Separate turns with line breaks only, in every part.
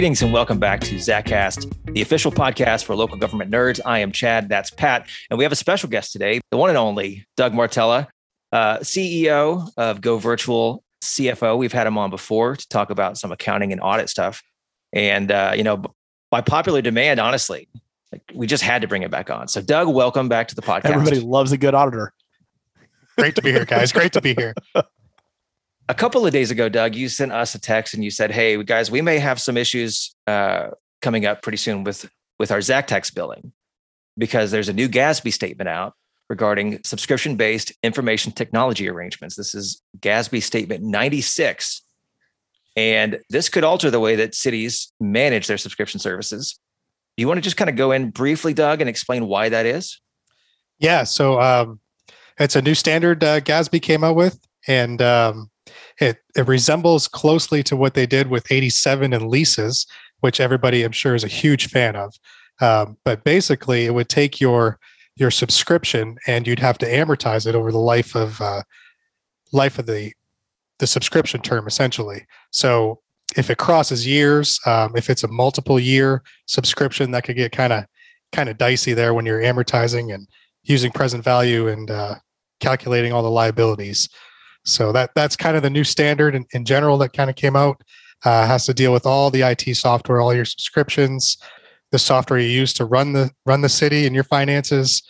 Greetings and welcome back to Zacast, the official podcast for local government nerds. I am Chad, that's Pat, and we have a special guest today, the one and only Doug Martella, uh, CEO of Go Virtual CFO. We've had him on before to talk about some accounting and audit stuff. And, uh, you know, by popular demand, honestly, like, we just had to bring it back on. So, Doug, welcome back to the podcast.
Everybody loves a good auditor.
Great to be here, guys. Great to be here.
a couple of days ago, Doug, you sent us a text and you said, "Hey, guys, we may have some issues uh, coming up pretty soon with with our tax billing because there's a new GASB statement out regarding subscription-based information technology arrangements. This is GASB statement 96." And this could alter the way that cities manage their subscription services. You want to just kind of go in briefly, Doug, and explain why that is?
Yeah. So um, it's a new standard uh, came out with. And um, it, it resembles closely to what they did with 87 and leases, which everybody I'm sure is a huge fan of. Um, but basically, it would take your your subscription and you'd have to amortize it over the life of uh, life of the the subscription term, essentially. So if it crosses years, um, if it's a multiple year subscription, that could get kind of kind of dicey there when you're amortizing and using present value and uh, calculating all the liabilities. So that that's kind of the new standard in, in general that kind of came out. Uh, has to deal with all the IT software, all your subscriptions, the software you use to run the run the city and your finances,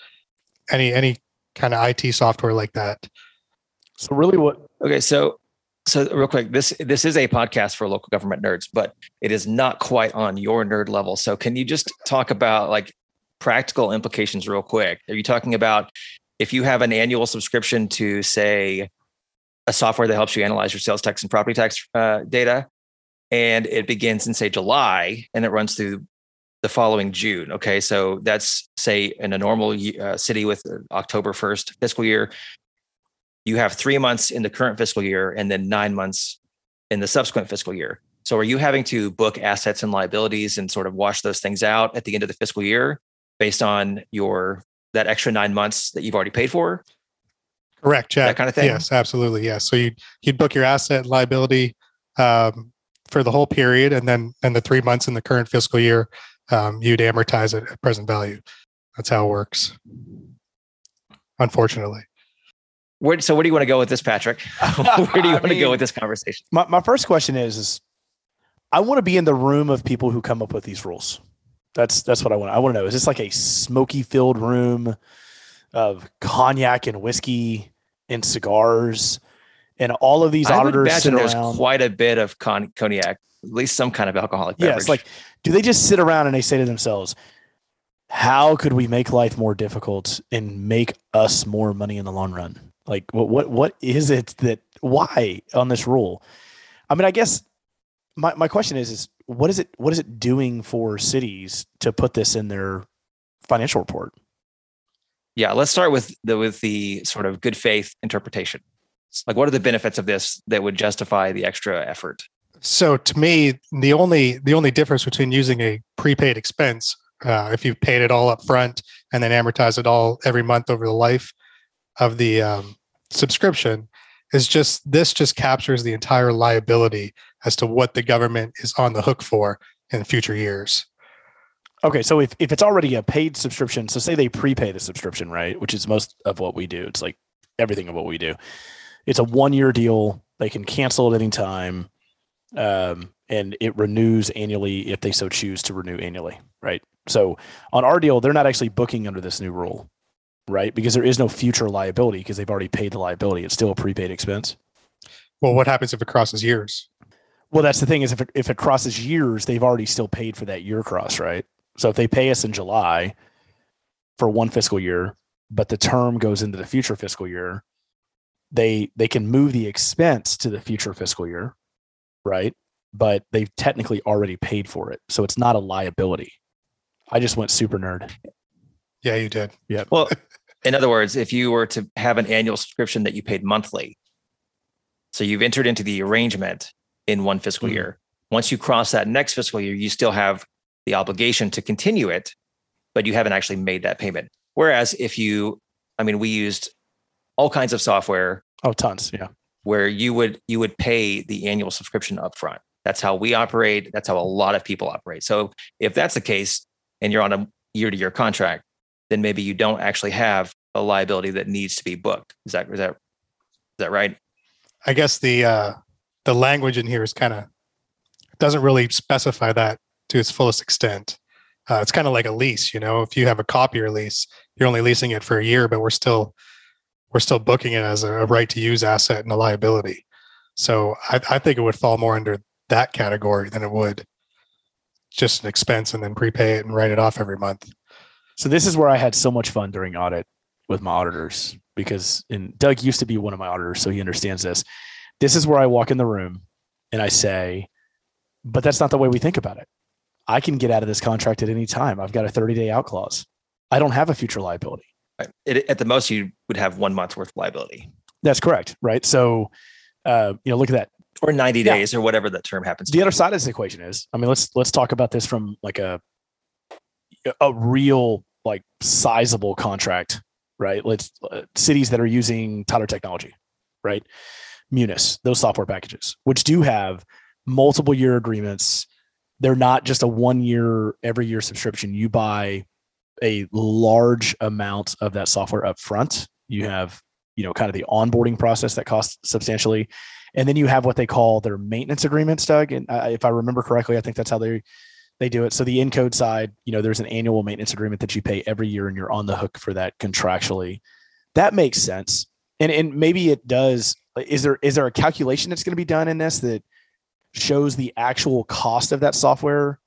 any any kind of IT software like that.
So really, what?
Okay, so so real quick, this this is a podcast for local government nerds, but it is not quite on your nerd level. So can you just talk about like practical implications real quick? Are you talking about if you have an annual subscription to say a software that helps you analyze your sales tax and property tax uh, data. And it begins in, say, July and it runs through the following June. Okay. So that's, say, in a normal uh, city with October 1st fiscal year, you have three months in the current fiscal year and then nine months in the subsequent fiscal year. So are you having to book assets and liabilities and sort of wash those things out at the end of the fiscal year based on your that extra nine months that you've already paid for?
Correct, Chad.
That kind of thing.
Yes, absolutely. Yes. So you you'd book your asset liability um, for the whole period, and then and the three months in the current fiscal year, um, you'd amortize it at present value. That's how it works. Unfortunately.
Where, so where do you want to go with this, Patrick? where do you want mean, to go with this conversation?
My, my first question is, is I want to be in the room of people who come up with these rules. That's that's what I want. I want to know. Is this like a smoky filled room of cognac and whiskey? And cigars, and all of these I auditors sit
there's
around.
quite a bit of con- cognac, at least some kind of alcoholic
beverage. Yes, like do they just sit around and they say to themselves, "How could we make life more difficult and make us more money in the long run?" Like what what what is it that why on this rule? I mean, I guess my, my question is is what is it what is it doing for cities to put this in their financial report?
Yeah, let's start with the with the sort of good faith interpretation. Like, what are the benefits of this that would justify the extra effort?
So, to me, the only the only difference between using a prepaid expense, uh, if you've paid it all up front and then amortize it all every month over the life of the um, subscription, is just this just captures the entire liability as to what the government is on the hook for in future years.
Okay, so if, if it's already a paid subscription, so say they prepay the subscription, right? Which is most of what we do. It's like everything of what we do. It's a one year deal. They can cancel at any time. Um, and it renews annually if they so choose to renew annually, right? So on our deal, they're not actually booking under this new rule, right? Because there is no future liability because they've already paid the liability. It's still a prepaid expense.
Well, what happens if it crosses years?
Well, that's the thing is if it, if it crosses years, they've already still paid for that year cross, right? So if they pay us in July for one fiscal year, but the term goes into the future fiscal year, they they can move the expense to the future fiscal year, right? But they've technically already paid for it. So it's not a liability. I just went super nerd.
Yeah, you did.
Yeah.
Well, in other words, if you were to have an annual subscription that you paid monthly, so you've entered into the arrangement in one fiscal mm-hmm. year. Once you cross that next fiscal year, you still have the obligation to continue it, but you haven't actually made that payment. Whereas if you, I mean, we used all kinds of software.
Oh, tons. Yeah.
Where you would you would pay the annual subscription upfront. That's how we operate. That's how a lot of people operate. So if that's the case, and you're on a year to year contract, then maybe you don't actually have a liability that needs to be booked. Is that is that is that right?
I guess the uh, the language in here is kind of doesn't really specify that to its fullest extent. Uh, it's kind of like a lease, you know. If you have a copier lease, you're only leasing it for a year, but we're still we're still booking it as a right to use asset and a liability. So I, I think it would fall more under that category than it would just an expense and then prepay it and write it off every month.
So this is where I had so much fun during audit with my auditors because and Doug used to be one of my auditors, so he understands this. This is where I walk in the room and I say, but that's not the way we think about it. I can get out of this contract at any time. I've got a 30 day out clause. I don't have a future liability.
It, at the most, you would have one month's worth of liability,
That's correct. Right. So, uh, you know, look at that.
or ninety
Yeah.
days, or whatever that term happens. to
The other side of this equation is, I mean, let's let's talk about this from like a a real like sizable contract, right? Let's uh, cities that are using Tyler technology, right? Munis, those software packages, which do have multiple year agreements. They're not just a one year every year subscription. You buy a large amount of that software up front. You have, you know, kind of the onboarding process that costs substantially. And then you have what they call their maintenance agreements, Doug. And uh, if I remember correctly, I think that's how they they do it. So the Incode side, you know, there's an annual maintenance agreement that you pay every year, and you're on the hook for that contractually. That makes sense. And and maybe it does. Is there is there a calculation that's going to be done in this that shows the actual cost of that software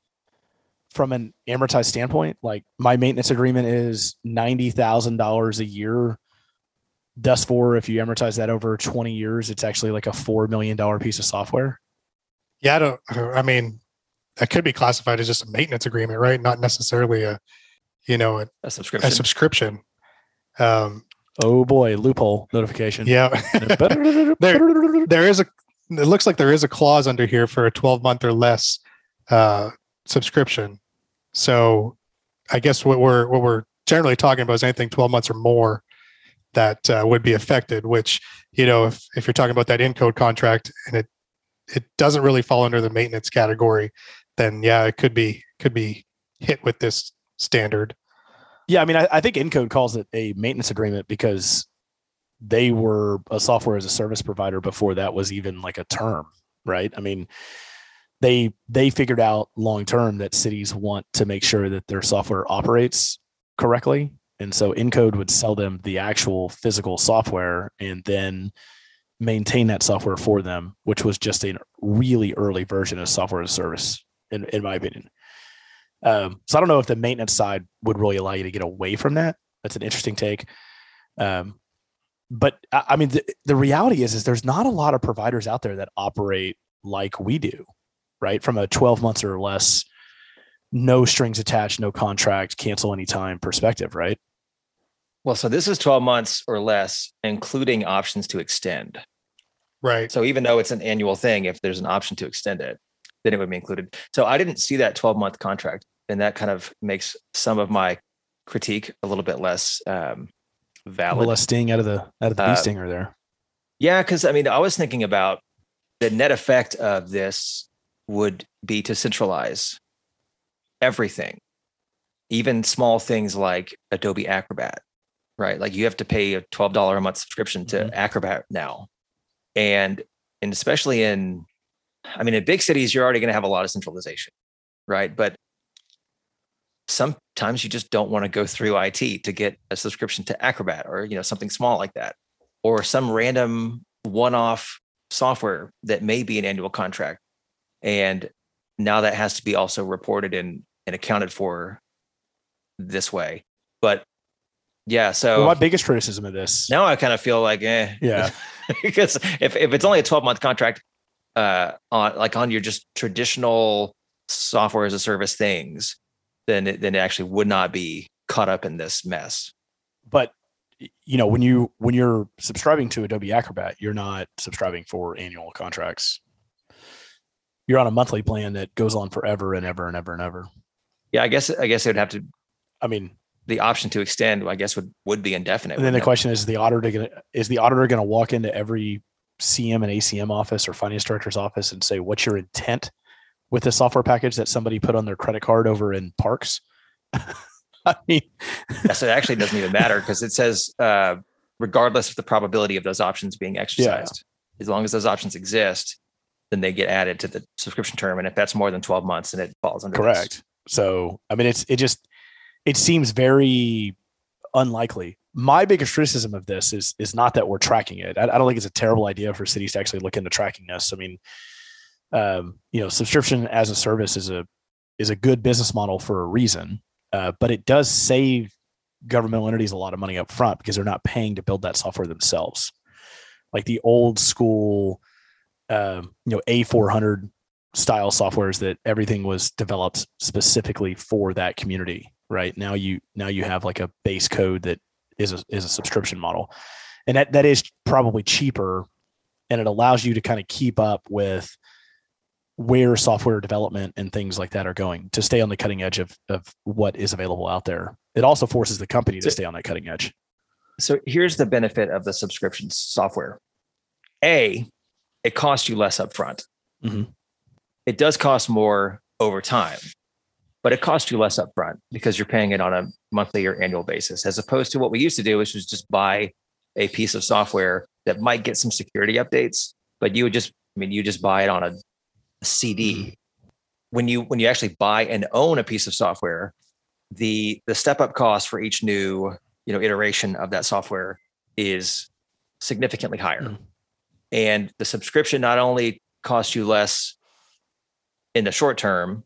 from an amortized standpoint? Like my maintenance agreement is ninety thousand dollars a year. Thus, for if you amortize that over twenty years, it's actually like a four million dollar piece of software.
Yeah, I don't. I mean, that could be classified as just a maintenance agreement, right? Not necessarily a, you know, a,
a subscription.
a subscription. Um,
Oh boy, loophole notification.
yeah, there there is a. It looks like there is a clause under here for a 12 month or less uh, subscription. So, I guess what we're what we're generally talking about is anything 12 months or more that uh, would be affected. Which you know, if if you're talking about that Incode contract and it it doesn't really fall under the maintenance category, then yeah, it could be could be hit with this standard.
Yeah, I mean, I, I think Incode calls it a maintenance agreement because they were a software as a service provider before that was even like a term, right? I mean, they they figured out long term that cities want to make sure that their software operates correctly, and so Incode would sell them the actual physical software and then maintain that software for them, which was just a really early version of software as a service, in, in my opinion. Um, so I don't know if the maintenance side would really allow you to get away from that. That's an interesting take. Um, but I, I mean, the, the reality is, is there's not a lot of providers out there that operate like we do, right? From a 12 months or less, no strings attached, no contract, cancel anytime perspective, right?
well, so this is twelve months or less, including options to extend.
Right.
So even though it's an annual thing, if there's an option to extend it, then it would be included. So I didn't see that 12 month contract, and that kind of makes some of my critique a little bit less um,
A
valid.
little less sting out of the out of the bee
Uh,
stinger there.
Yeah, because I mean, I was thinking about the net effect of this would be to centralize everything, even small things like Adobe Acrobat, right? Like you have to pay a twelve dollar a month subscription to
Mhm.
Acrobat now, and and especially in, I mean, in big cities, you're already going to have a lot of centralization, right? But sometimes you just don't want to go through IT to get a subscription to Acrobat or you know something small like that. Or some random one-off software that may be an annual contract. And now that has to be also reported and and accounted for this way. But yeah so
Well, my biggest criticism of this,
now i kind of feel like eh.
Yeah.
because if, if it's only a 12 month contract uh on like on your just traditional software as a service things then it, then it actually would not be caught up in this mess.
But you know when you when you're subscribing to adobe acrobat you're not subscribing for annual contracts. You're on a monthly plan that goes on forever and ever and ever and ever.
Yeah i guess i guess it would have to
i mean
the option to extend i guess would would be indefinite
and then the
it?
question is the auditor gonna is the auditor gonna walk into every CM and ACM office or finance director's office and say, what's your intent with a software package that somebody put on their credit card over in parks? I mean,
yeah, so it actually doesn't even matter because it says, uh, regardless of the probability of those options being exercised, yeah. as long as those options exist, then they get added to the subscription term. And if that's more than 12 months, then it falls under
correct.
This.
So, I mean, it's, it just, it seems very unlikely. My biggest criticism of this is is not that we're tracking it. I, I, don't think it's a terrible idea for cities to actually look into tracking this. I mean, um, you know, subscription as a service is a is a good business model for a reason, uh, but it does save governmental entities a lot of money up front because they're not paying to build that software themselves. Like the old school, um, you know, A400 style softwares that everything was developed specifically for that community right now you now you have like a base code that is a is a subscription model and that that is probably cheaper and it allows you to kind of keep up with where software development and things like that are going to stay on the cutting edge of, of what is available out there. It also forces the company to stay on that cutting edge.
So here's the benefit of the subscription software. A it costs you less upfront. Mm-hmm. it does cost more over time but it costs you less upfront because you're paying it on a monthly or annual basis, as opposed to what we used to do, which was just buy a piece of software that might get some security updates, but you would just, I mean, you just buy it on a, a CD. Mm-hmm. When you when you actually buy and own a piece of software, the the step up cost for each new you know iteration of that software is significantly higher, mm. and the subscription not only costs you less in the short term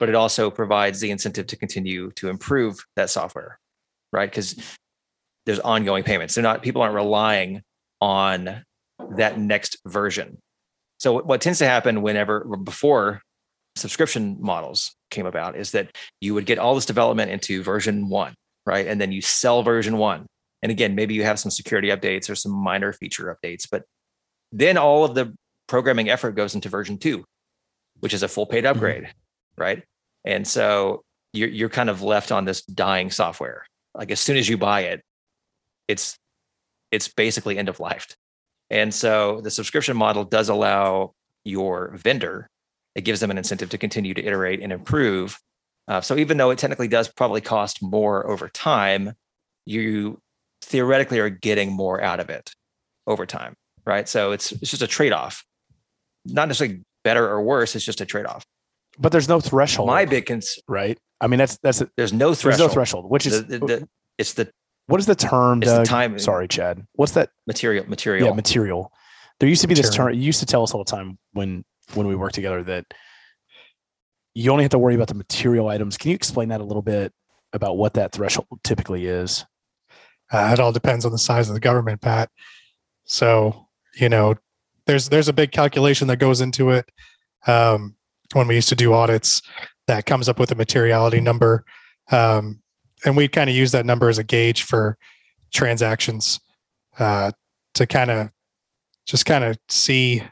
but it also provides the incentive to continue to improve that software, right? Because there's ongoing payments. They're not people aren't relying on that next version. So what tends to happen whenever before subscription models came about is that you would get all this development into version one, right? And then you sell version one. And again, maybe you have some security updates or some minor feature updates, but then all of the programming effort goes into version two, which is a full paid mm-hmm. upgrade, mm-hmm. right? And so you're you're kind of left on this dying software. Like as soon as you buy it, it's it's basically end of life. And so the subscription model does allow your vendor, it gives them an incentive to continue to iterate and improve. Uh, so even though it technically does probably cost more over time, you theoretically are getting more out of it over time, right? So it's it's just a trade off, not necessarily better or worse. It's just a trade off
but there's no threshold.
My big concern,
right? I mean, that's that's
a, there's no threshold.
There's no threshold, which is
the, the, the, it's the
what is the term? It's the time. Sorry, Chad. What's that?
Material. Material.
Yeah, material. There used to be material. this term. You used to tell us all the time when when we worked together that you only have to worry about the material items. Can you explain that a little bit about what that threshold typically is?
Uh, it all depends on the size of the government, Pat. So you know, there's there's a big calculation that goes into it. Um, when we used to do audits that comes up with a materiality number. Um, and we kind of use that number as a gauge for transactions uh, to kind of just kind of see,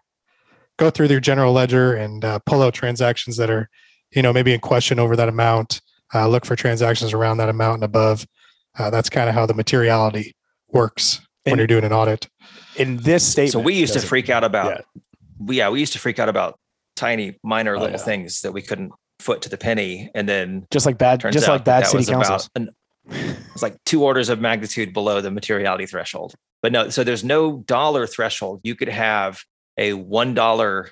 go through their general ledger and uh, pull out transactions that are, you know, maybe in question over that amount. Uh, look for transactions around that amount and above. Uh, that's kind of how the materiality works when and you're doing an audit.
In this state,
so we used to freak out about. Yeah. We, yeah, we used to freak out about tiny minor oh, little yeah. things that we couldn't foot to the penny and then
just like bad just like bad city councils. an,
it's like two orders of magnitude below the materiality threshold. But no so there's no dollar threshold. You could have a one dollar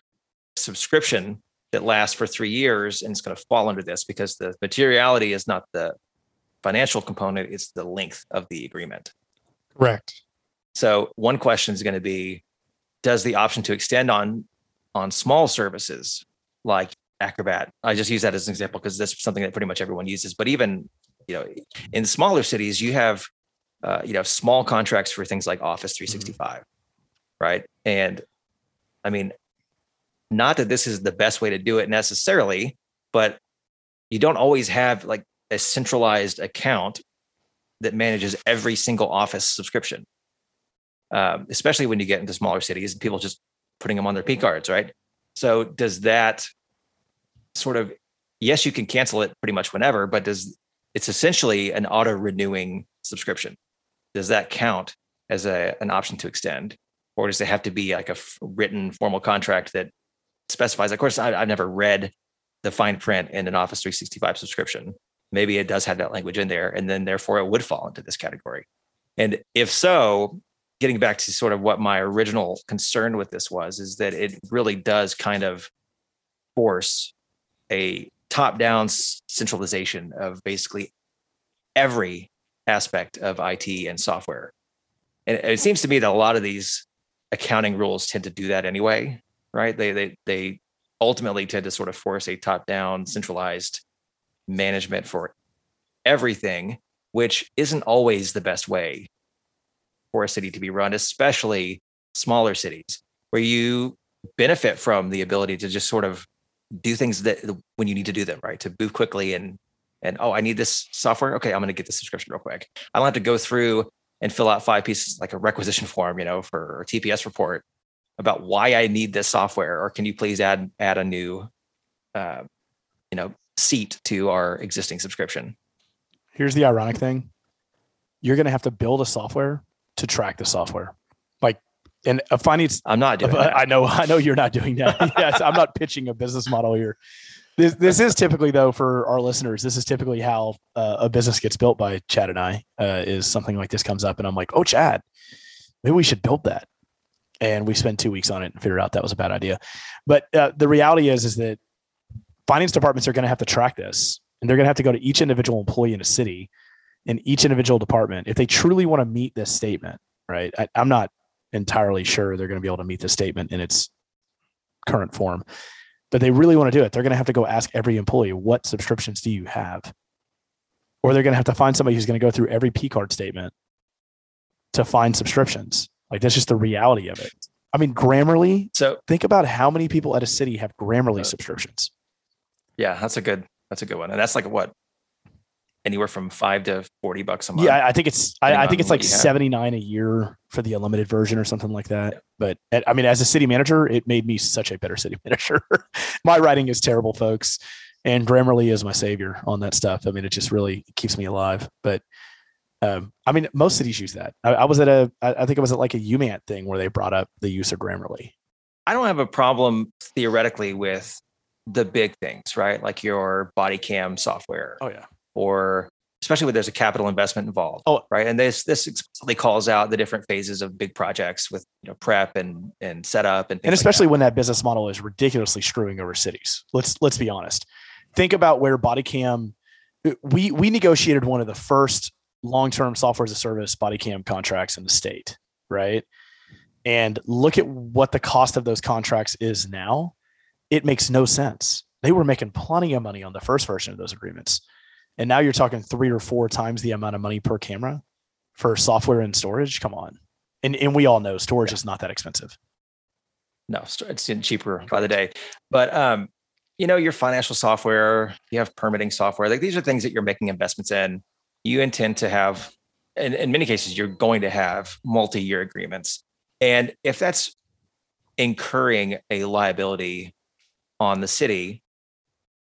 subscription that lasts for three years and it's going to fall under this because the materiality is not the financial component it's the length of the agreement.
Correct.
So one question is going to be does the option to extend on on small services like Acrobat. I just use that as an example because that's something that pretty much everyone uses. But even you know, in smaller cities, you have uh, you know small contracts for things like Office 365, mm-hmm. right? And I mean, not that this is the best way to do it necessarily, but you don't always have like a centralized account that manages every single Office subscription. Um, especially when you get into smaller cities and people just putting them on their P cards, right? So does that sort of yes, you can cancel it pretty much whenever, but does it's essentially an auto renewing subscription. Does that count as a, an option to extend? or does it have to be like a f- written formal contract that specifies? Of course, I, I've never read the fine print in an Office 365 subscription. Maybe it does have that language in there, and then therefore it would fall into this category. And if so, getting back to sort of what my original concern with this was, is that it really does kind of force a top down centralization of basically every aspect of IT and software. And it seems to me that a lot of these accounting rules tend to do that anyway, right? They they they ultimately tend to sort of force a top down centralized management for everything, which isn't always the best way for a city to be run, especially smaller cities where you benefit from the ability to just sort of do things that when you need to do them, right? To move quickly and and oh, I need this software. Okay, I'm going to get the subscription real quick. I don't have to go through and fill out five pieces like a requisition form, you know, for a TPS report about why I need this software, or can you please add add a new, uh, you know, seat to our existing subscription?
Here's the ironic thing: you're going to have to build a software to track the software. And a finance.
I'm not doing.
I know. I know you're not doing that. yes, I'm not pitching a business model here. This, this is typically though for our listeners. This is typically how uh, a business gets built by Chad and I. Uh, is something like this comes up, and I'm like, "Oh, Chad, maybe we should build that." And we spend two weeks on it and figure out that was a bad idea. But uh, the reality is, is that finance departments are going to have to track this, and they're going to have to go to each individual employee in a city, in each individual department, if they truly want to meet this statement. Right? I, I'm not entirely sure they're going to be able to meet the statement in its current form but they really want to do it, they're going to have to go ask every employee, what subscriptions do you have? Or they're going to have to find somebody who's going to go through every P card statement to find subscriptions. Like that's just the reality of it. I mean, Grammarly.
So
think about how many people at a city have Grammarly uh, subscriptions.
Yeah, that's a good that's a good one. And that's like what anywhere from five to 40 bucks a month.
Yeah, I think it's, I, I, think it's like 79 a year for the unlimited version or something like that. Yeah. But I mean, as a city manager, it made me such a better city manager. my writing is terrible, folks. And Grammarly is my savior on that stuff. I mean, it just really keeps me alive. But um, I mean, most cities use that. I, I was at a, I think it was at like a UMAT thing where they brought up the use of Grammarly.
I don't have a problem theoretically with the big things, right? Like your body cam software.
Oh yeah
or especially when there's a capital investment involved.
Oh,
right. And this this explicitly calls out the different phases of big projects with you know prep and and setup and
and especially like that. when that business model is ridiculously screwing over cities. Let's let's be honest. Think about where Bodycam uh, we we negotiated one of the first long-term software as a service Bodycam contracts in the state, right? And look at what the cost of those contracts is now. It makes no sense. They were making plenty of money on the first version of those agreements and now you're talking three or four times the amount of money per camera for software and storage. Come on. And, and we all know storage yeah. is not that expensive.
No, it's cheaper by the day. But, um, you know, your financial software, you have permitting software. Like these are things that you're making investments in. You intend to have, in, in many cases, you're going to have multi year agreements. And if that's incurring a liability on the city,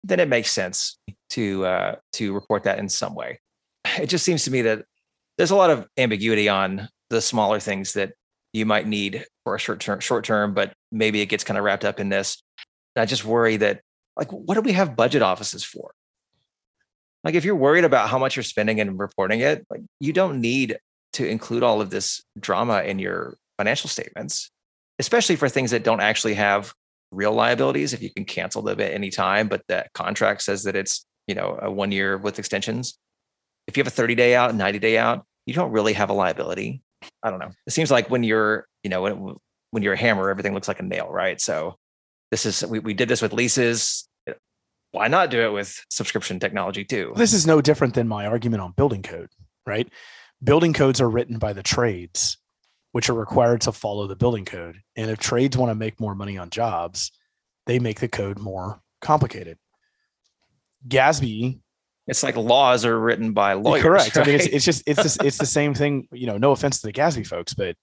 then it makes sense to uh, to report that in some way. It just seems to me that there's a lot of ambiguity on the smaller things that you might need for a short term, short term, but maybe it gets kind of wrapped up in this. And I just worry that, like, what do we have budget offices for? Like, if you're worried about how much you're spending and reporting it, like, you don't need to include all of this drama in your financial statements, especially for things that don't actually have real liabilities if you can cancel them at any time, but that contract says that it's, you know, a one year with extensions. If you have a 30 day out, 90 day out, you don't really have a liability. I don't know. It seems like when you're, you know, when, when you're a hammer, everything looks like a nail, right? So this is, we, we did this with leases. Why not do it with subscription technology too?
This is no different than my argument on building code, right? Building codes are written by the trades which are required to follow the building code. And if trades want to make more money on jobs, they make the code more complicated. GASB.
It's like laws are written by lawyers.
Correct.
Right?
I mean, it's, it's just it's just, it's the same thing. You know, no offense to the GASB folks, but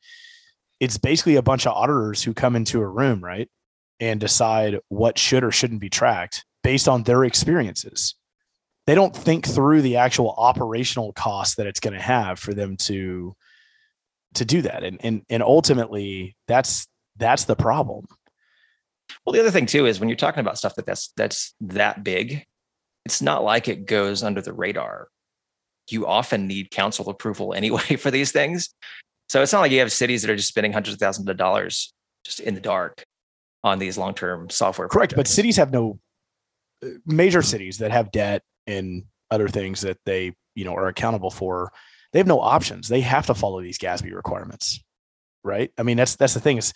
it's basically a bunch of auditors who come into a room, right, and decide what should or shouldn't be tracked based on their experiences. They don't think through the actual operational cost that it's going to have for them to to do that. And and and ultimately that's that's the problem.
Well, the other thing too is when you're talking about stuff that that's that's that big, it's not like it goes under the radar. You often need council approval anyway for these things. So it's not like you have cities that are just spending hundreds of thousands of dollars just in the dark on these long-term software.
Correct,
projects.
but cities have no uh, major cities that have debt and other things that they you know are accountable for. They have no options. They have to follow these GASB requirements, right? I mean, that's that's the thing is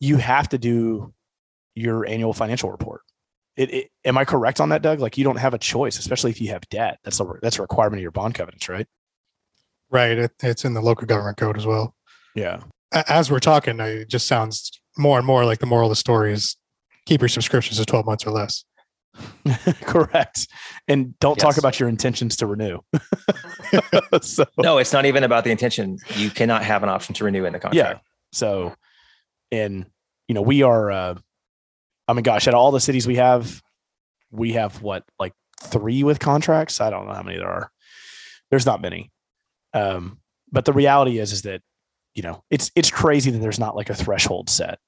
you have to do your annual financial report. It, it, am I correct on that, Doug? Like you don't have a choice, especially if you have debt. That's a that's a requirement of your bond covenants, right?
Right. It, it's in the local government code as well.
Yeah.
As we're talking, it just sounds more and more like the moral of the story is keep your subscriptions to 12 months or less.
correct. And don't talk about your intentions to renew. so
no, it's not even about the intention. You cannot have an option to renew in the contract.
Yeah. So, and you know, we are. uh I mean, gosh, out of all the cities we have, we have what like three with contracts. I don't know how many there are. There's not many. Um, but the reality is, is that you know, it's it's crazy that there's not like a threshold set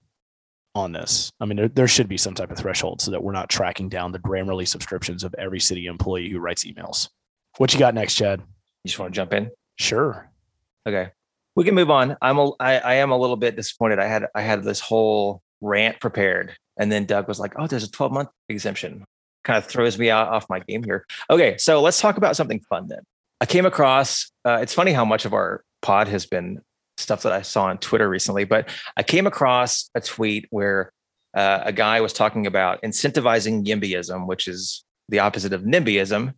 on this. I mean, there, there should be some type of threshold so that we're not tracking down the Grammarly subscriptions of every city employee who writes emails. What you got next, Chad?
You just want to jump in?
Sure.
Okay. We can move on. I'm a, I, I am a little bit disappointed. I had I had this whole rant prepared, and then Doug was like, "Oh, there's a 12 month exemption." Kind of throws me out off my game here. Okay, so let's talk about something fun then. I came across. Uh, it's funny how much of our pod has been stuff that I saw on Twitter recently, but I came across a tweet where uh, a guy was talking about incentivizing YIMBYism, which is the opposite of NIMBYism.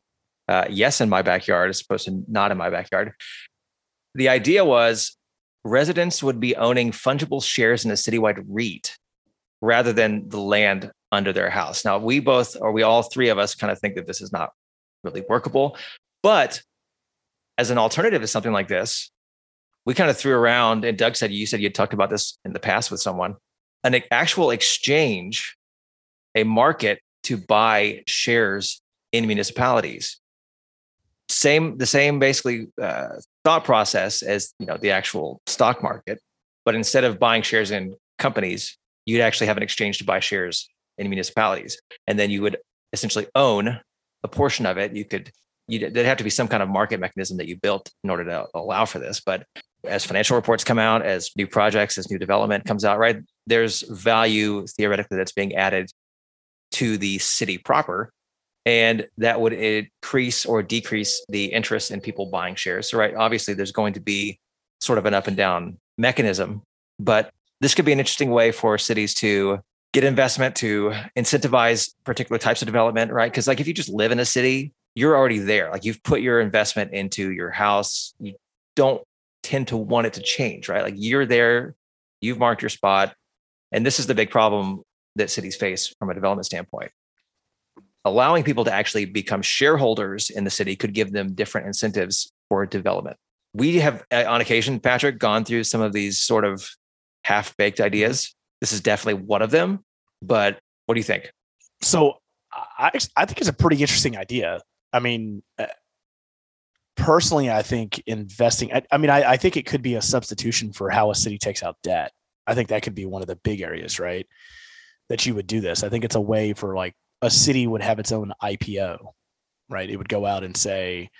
Uh, yes, in my backyard, as opposed to not in my backyard the idea was residents would be owning fungible shares in a citywide REIT rather than the land under their house. Now, we both, or we all three of us, kind of think that this is not really workable. But as an alternative to something like this, we kind of threw around, and Doug said, you said you had talked about this in the past with someone, an actual exchange, a market to buy shares in municipalities. Same, the same basically uh, thought process as you know the actual stock market but instead of buying shares in companies you'd actually have an exchange to buy shares in municipalities and then you would essentially own a portion of it you could you'd, there'd have to be some kind of market mechanism that you built in order to allow for this but as financial reports come out as new projects as new development comes out right there's value theoretically that's being added to the city proper and that would increase or decrease the interest in people buying shares. So, right, obviously, there's going to be sort of an up and down mechanism, but this could be an interesting way for cities to get investment to incentivize particular types of development, right? Because, like, if you just live in a city, you're already there. Like, you've put your investment into your house. You don't tend to want it to change, right? Like, you're there, you've marked your spot. And this is the big problem that cities face from a development standpoint allowing people to actually become shareholders in the city could give them different incentives for development. We have, uh, on occasion, Patrick, gone through some of these sort of half baked ideas. This is definitely one of them. But what do you think?
So I I think it's a pretty interesting idea. I mean, uh, personally, I think investing. I, I mean, I, I think it could be a substitution for how a city takes out debt. I think that could be one of the big areas, right? That you would do this. I think it's a way for like a city would have its own IPO, right? It would go out and say,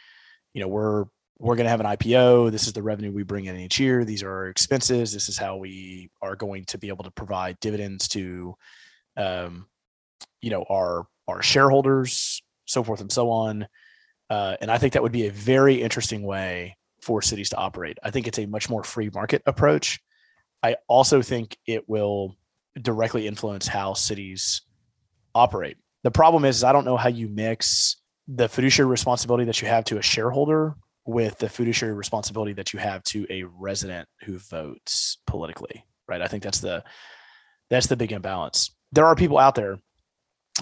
you know, we're we're going to have an IPO. This is the revenue we bring in each year. These are our expenses. This is how we are going to be able to provide dividends to, um, you know, our our shareholders, so forth and so on. Uh, and I think that would be a very interesting way for cities to operate. I think it's a much more free market approach. I also think it will directly influence how cities operate. The problem is, I don't know how you mix the fiduciary responsibility that you have to a shareholder with the fiduciary responsibility that you have to a resident who votes politically. Right. I think that's the that's the big imbalance. There are people out there.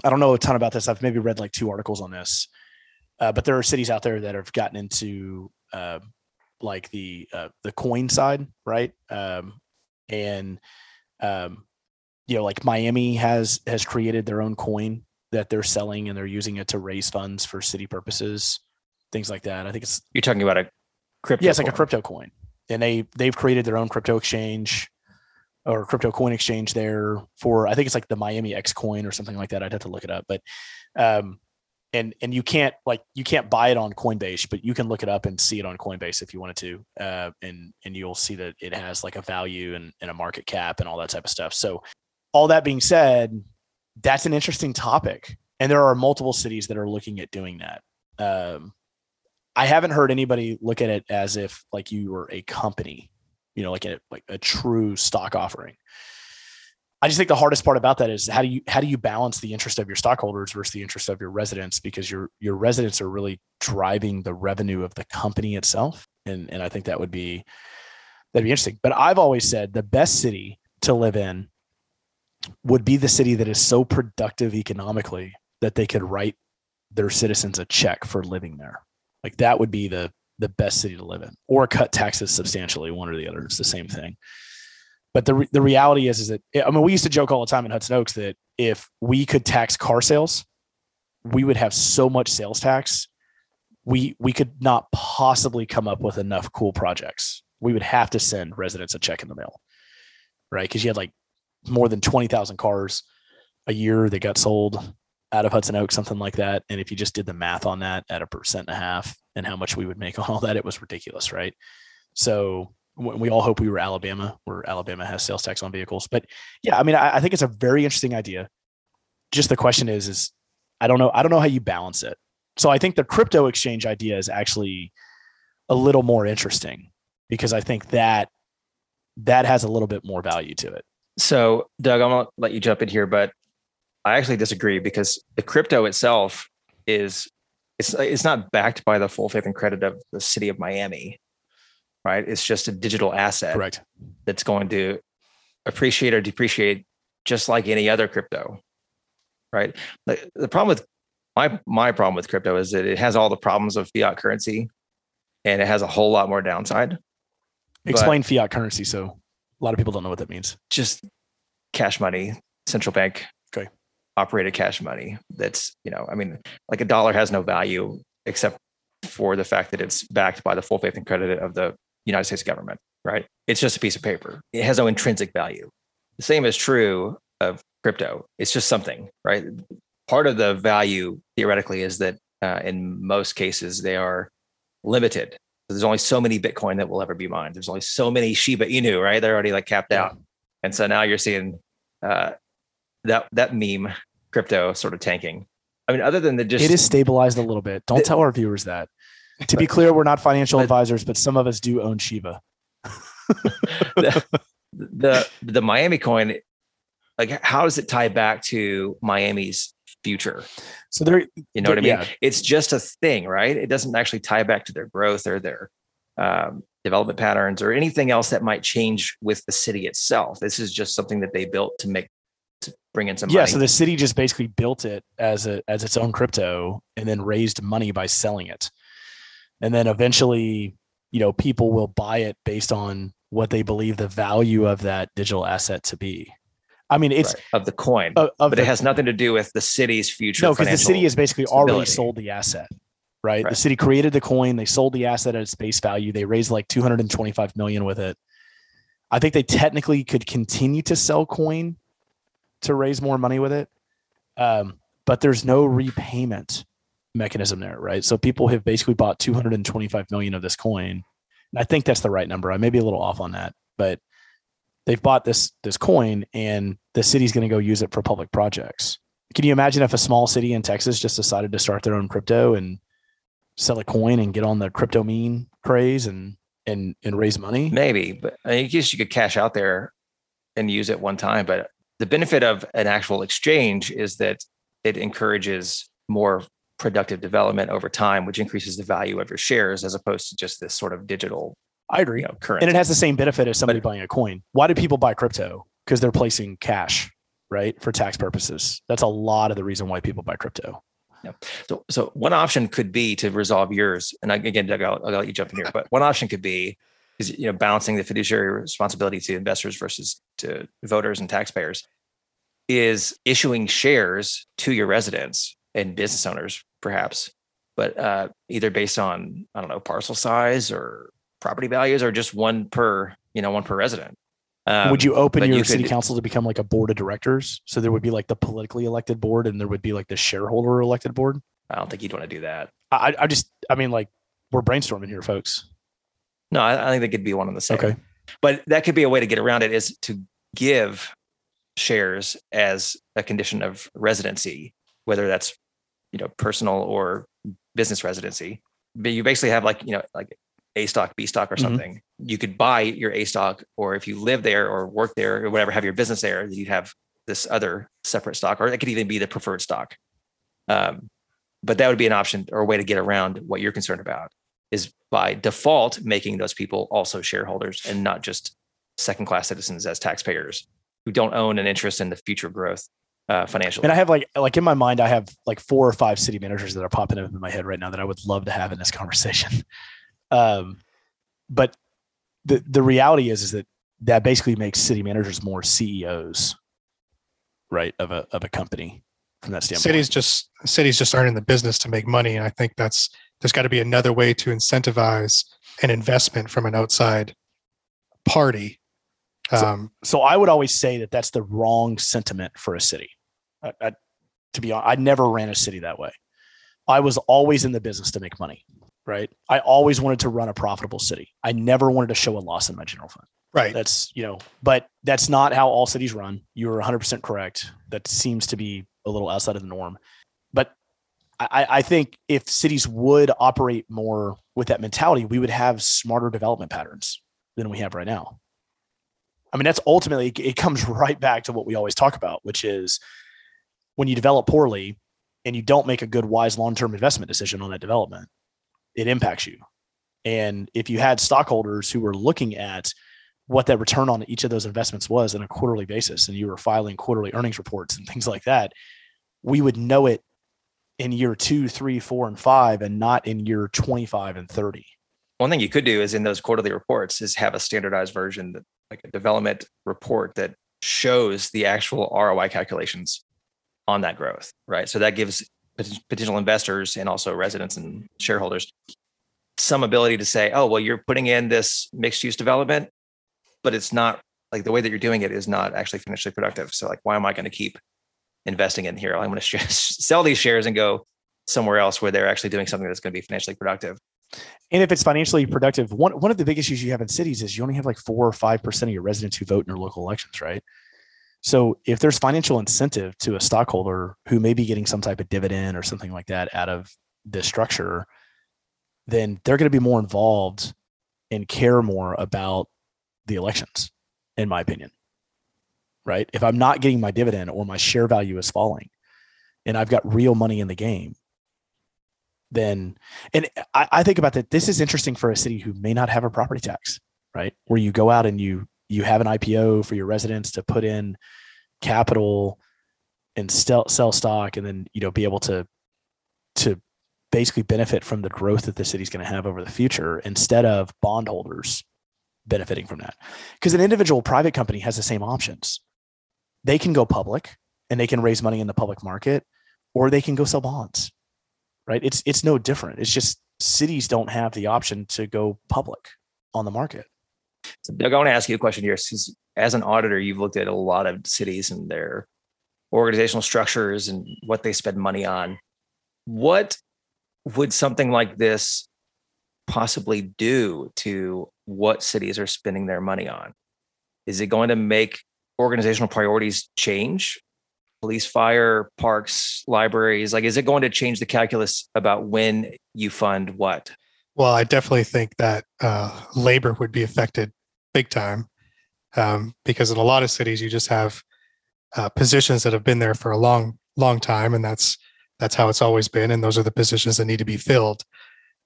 I don't know a ton about this. I've maybe read like two articles on this, uh, but there are cities out there that have gotten into uh, like the uh, the coin side, right? Um, and um, you know, like Miami has has created their own coin that they're selling and they're using it to raise funds for city purposes, things like that. I think it's
You're talking about a crypto.
yeah, it's like a crypto coin. and they they've created their own crypto exchange or crypto coin exchange there for I think it's like the Miami X coin or something like that. I'd have to look it up, but um, and and you can't like you can't buy it on Coinbase, but you can look it up and see it on Coinbase if you wanted to, uh, and and you'll see that it has like a value and, and a market cap and all that type of stuff. So all that being said, that's an interesting topic, and there are multiple cities that are looking at doing that. Um, I haven't heard anybody look at it as if like you were a company, you know, like a like a true stock offering. I just think the hardest part about that is how do you how do you balance the interest of your stockholders versus the interest of your residents because your your residents are really driving the revenue of the company itself, and and I think that would be that'd be interesting. But I've always said the best city to live in would be the city that is so productive economically that they could write their citizens a check for living there. Like that would be the the best city to live in, or cut taxes substantially, one or the other. It's the same thing. But the the reality is, is that I mean, we used to joke all the time in Hudson Oaks that if we could tax car sales, we would have so much sales tax. We we could not possibly come up with enough cool projects. We would have to send residents a check in the mail, right? Because you had like more than twenty thousand cars a year that got sold out of Hudson Oaks, something like that. And if you just did the math on that at a percent and a half and how much we would make on all that, it was ridiculous, right? So we all hope we were Alabama, where Alabama has sales tax on vehicles. But yeah, I mean, I, I think it's a very interesting idea. Just the question is, is I don't know, I don't know how you balance it. So I think the crypto exchange idea is actually a little more interesting because I think that that has a little bit more value to it.
So, Doug, I'm gonna let you jump in here, but I actually disagree because the crypto itself is it's it's not backed by the full faith and credit of the city of Miami, right? It's just a digital asset,
correct?
That's going to appreciate or depreciate just like any other crypto, right? The, the problem with my my problem with crypto is that it has all the problems of fiat currency, and it has a whole lot more downside.
Explain fiat currency, so a lot of people don't know what that means.
Just cash money, central bank
okay
operated cash money that's you know i mean like a dollar has no value except for the fact that it's backed by the full faith and credit of the united states government right? It's just a piece of paper. It has no intrinsic value. The same is true of crypto. It's just something right? Part of the value theoretically is that uh, in most cases they are limited. There's only so many bitcoin that will ever be mined. There's only so many shiba inu right? They're already like capped out. And so now you're seeing uh, that that meme crypto sort of tanking. I mean, other than the just
it is stabilized a little bit. Don't the, tell our viewers that. To be clear, we're not financial but, advisors, but some of us do own Shiba.
the, the the Miami coin, like how does it tie back to Miami's future?
So there,
you know what I mean? Yeah. It's just a thing, right? It doesn't actually tie back to their growth or their um, development patterns or anything else that might change with the city itself. This is just something that they built to make to bring in some money.
yeah
money.
so the city just basically built it as a as its own crypto and then raised money by selling it and then eventually you know people will buy it based on what they believe the value of that digital asset to be i mean it's right.
of the coin of, of but the, it has nothing to do with the city's future
no because the city has basically stability. already sold the asset right? right the city created the coin they sold the asset at its base value they raised like 225 million with it i think they technically could continue to sell coin to raise more money with it. Um, but there's no repayment mechanism there, right? So people have basically bought 225 million of this coin. And I think that's the right number. I may be a little off on that, but they've bought this this coin and the city's going to go use it for public projects. Can you imagine if a small city in Texas just decided to start their own crypto and sell a coin and get on the crypto meme craze and and and raise money?
Maybe, but I guess you could cash out there and use it one time. But the benefit of an actual exchange is that it encourages more productive development over time, which increases the value of your shares as opposed to just this sort of digital.
I agree. You know. And it has the same benefit as somebody but, buying a coin. Why do people buy crypto? Because they're placing cash, right, for tax purposes. That's a lot of the reason why people buy crypto.
Yeah. So, so one option could be to resolve yours. And again, Doug, I'll, I'll let you jump in here. But one option could be is you know balancing the fiduciary responsibility to investors versus to voters and taxpayers is issuing shares to your residents and business owners perhaps but uh, either based on i don't know parcel size or property values or just one per, you know, one per resident. Um,
would you open your
you
city
could-
council to become like a board of directors? So there would be like the politically elected board, and there would be like the shareholder elected board.
I don't think you'd want to do that.
I, I just, I mean, like we're brainstorming here, folks.
No, I, I think they could be one and the same.
Okay.
But that could be a way to get around it is to give shares as a condition of residency, whether that's you know personal or business residency. But you basically have like you know like A stock, B stock, or
Mhm.
something. You could buy your A stock, or if you live there or work there or whatever, have your business there, you'd have this other separate stock, or it could even be the preferred stock. Um, but that would be an option or a way to get around what you're concerned about is by default making those people also shareholders and not just second class citizens as taxpayers who don't own an interest in the future growth uh, financially.
And I have like, like in my mind, I have like four or five city managers that are popping up in my head right now that I would love to have in this conversation. Um, but the the reality is, is that that basically makes city managers more CEOs, right, of a of a company from that standpoint.
cities just cities just aren't in the business to make money and i think that's there's got to be another way to incentivize an investment from an outside party
So-
um,
so I would always say that that's the wrong sentiment for a city. I, I, to be honest, I never ran a city that way. I was always in the business to make money, right? I always wanted to run a profitable city. I never wanted to show a loss in my general fund.
right
That's, you know, but that's not how all cities run. You're 100% correct. That seems to be a little outside of the norm. But I, I think if cities would operate more with that mentality, we would have smarter development patterns than we have right now. I mean, that's ultimately, it comes right back to what we always talk about, which is when you develop poorly and you don't make a good, wise long term investment decision on that development, it impacts you. And if you had stockholders who were looking at what that return on each of those investments was on a quarterly basis, and you were filing quarterly earnings reports and things like that, we would know it in year two, three, four, and five, and not in year 25 and 30.
One thing you could do is in those quarterly reports is have a standardized version like a development report that shows the actual ROI calculations on that growth, right? So that gives pot- potential investors and also residents and shareholders some ability to say, oh, well, you're putting in this mixed use development, but it's not like the way that you're doing it is not actually financially productive. So like, why am I going to keep investing in here? I'm going to sh- sell these shares and go somewhere else where they're actually doing something that's going to be financially productive.
And if it's financially productive, one one of the big issues you have in cities is you only have like four or five percent of your residents who vote in your local elections, right? So if there's financial incentive to a stockholder who may be getting some type of dividend or something like that out of this structure, then they're going to be more involved and care more about the elections, in my opinion. Right? If I'm not getting my dividend or my share value is falling, and I've got real money in the game, then and I, I think about that. This is interesting for a city who may not have a property tax, right? Where you go out and you you have an IPO for your residents to put in capital and sell, sell stock, and then you know be able to to basically benefit from the growth that the city's going to have over the future instead of bondholders benefiting from that. Because an individual private company has the same options. They can go public and they can raise money in the public market, or they can go sell bonds right? It's it's no different. It's just cities don't have the option to go public on the market.
So Doug, I want to ask you a question here. Since as an auditor, you've looked at a lot of cities and their organizational structures and what they spend money on. What would something like this possibly do to what cities are spending their money on? Is it going to make organizational priorities change? Police, fire, parks, libraries? Like, is it going to change the calculus about when you fund what?
Well, I definitely think that uh, labor would be affected big time um, because in a lot of cities you just have uh, positions that have been there for a long, long time, and that's that's how it's always been, and those are the positions that need to be filled.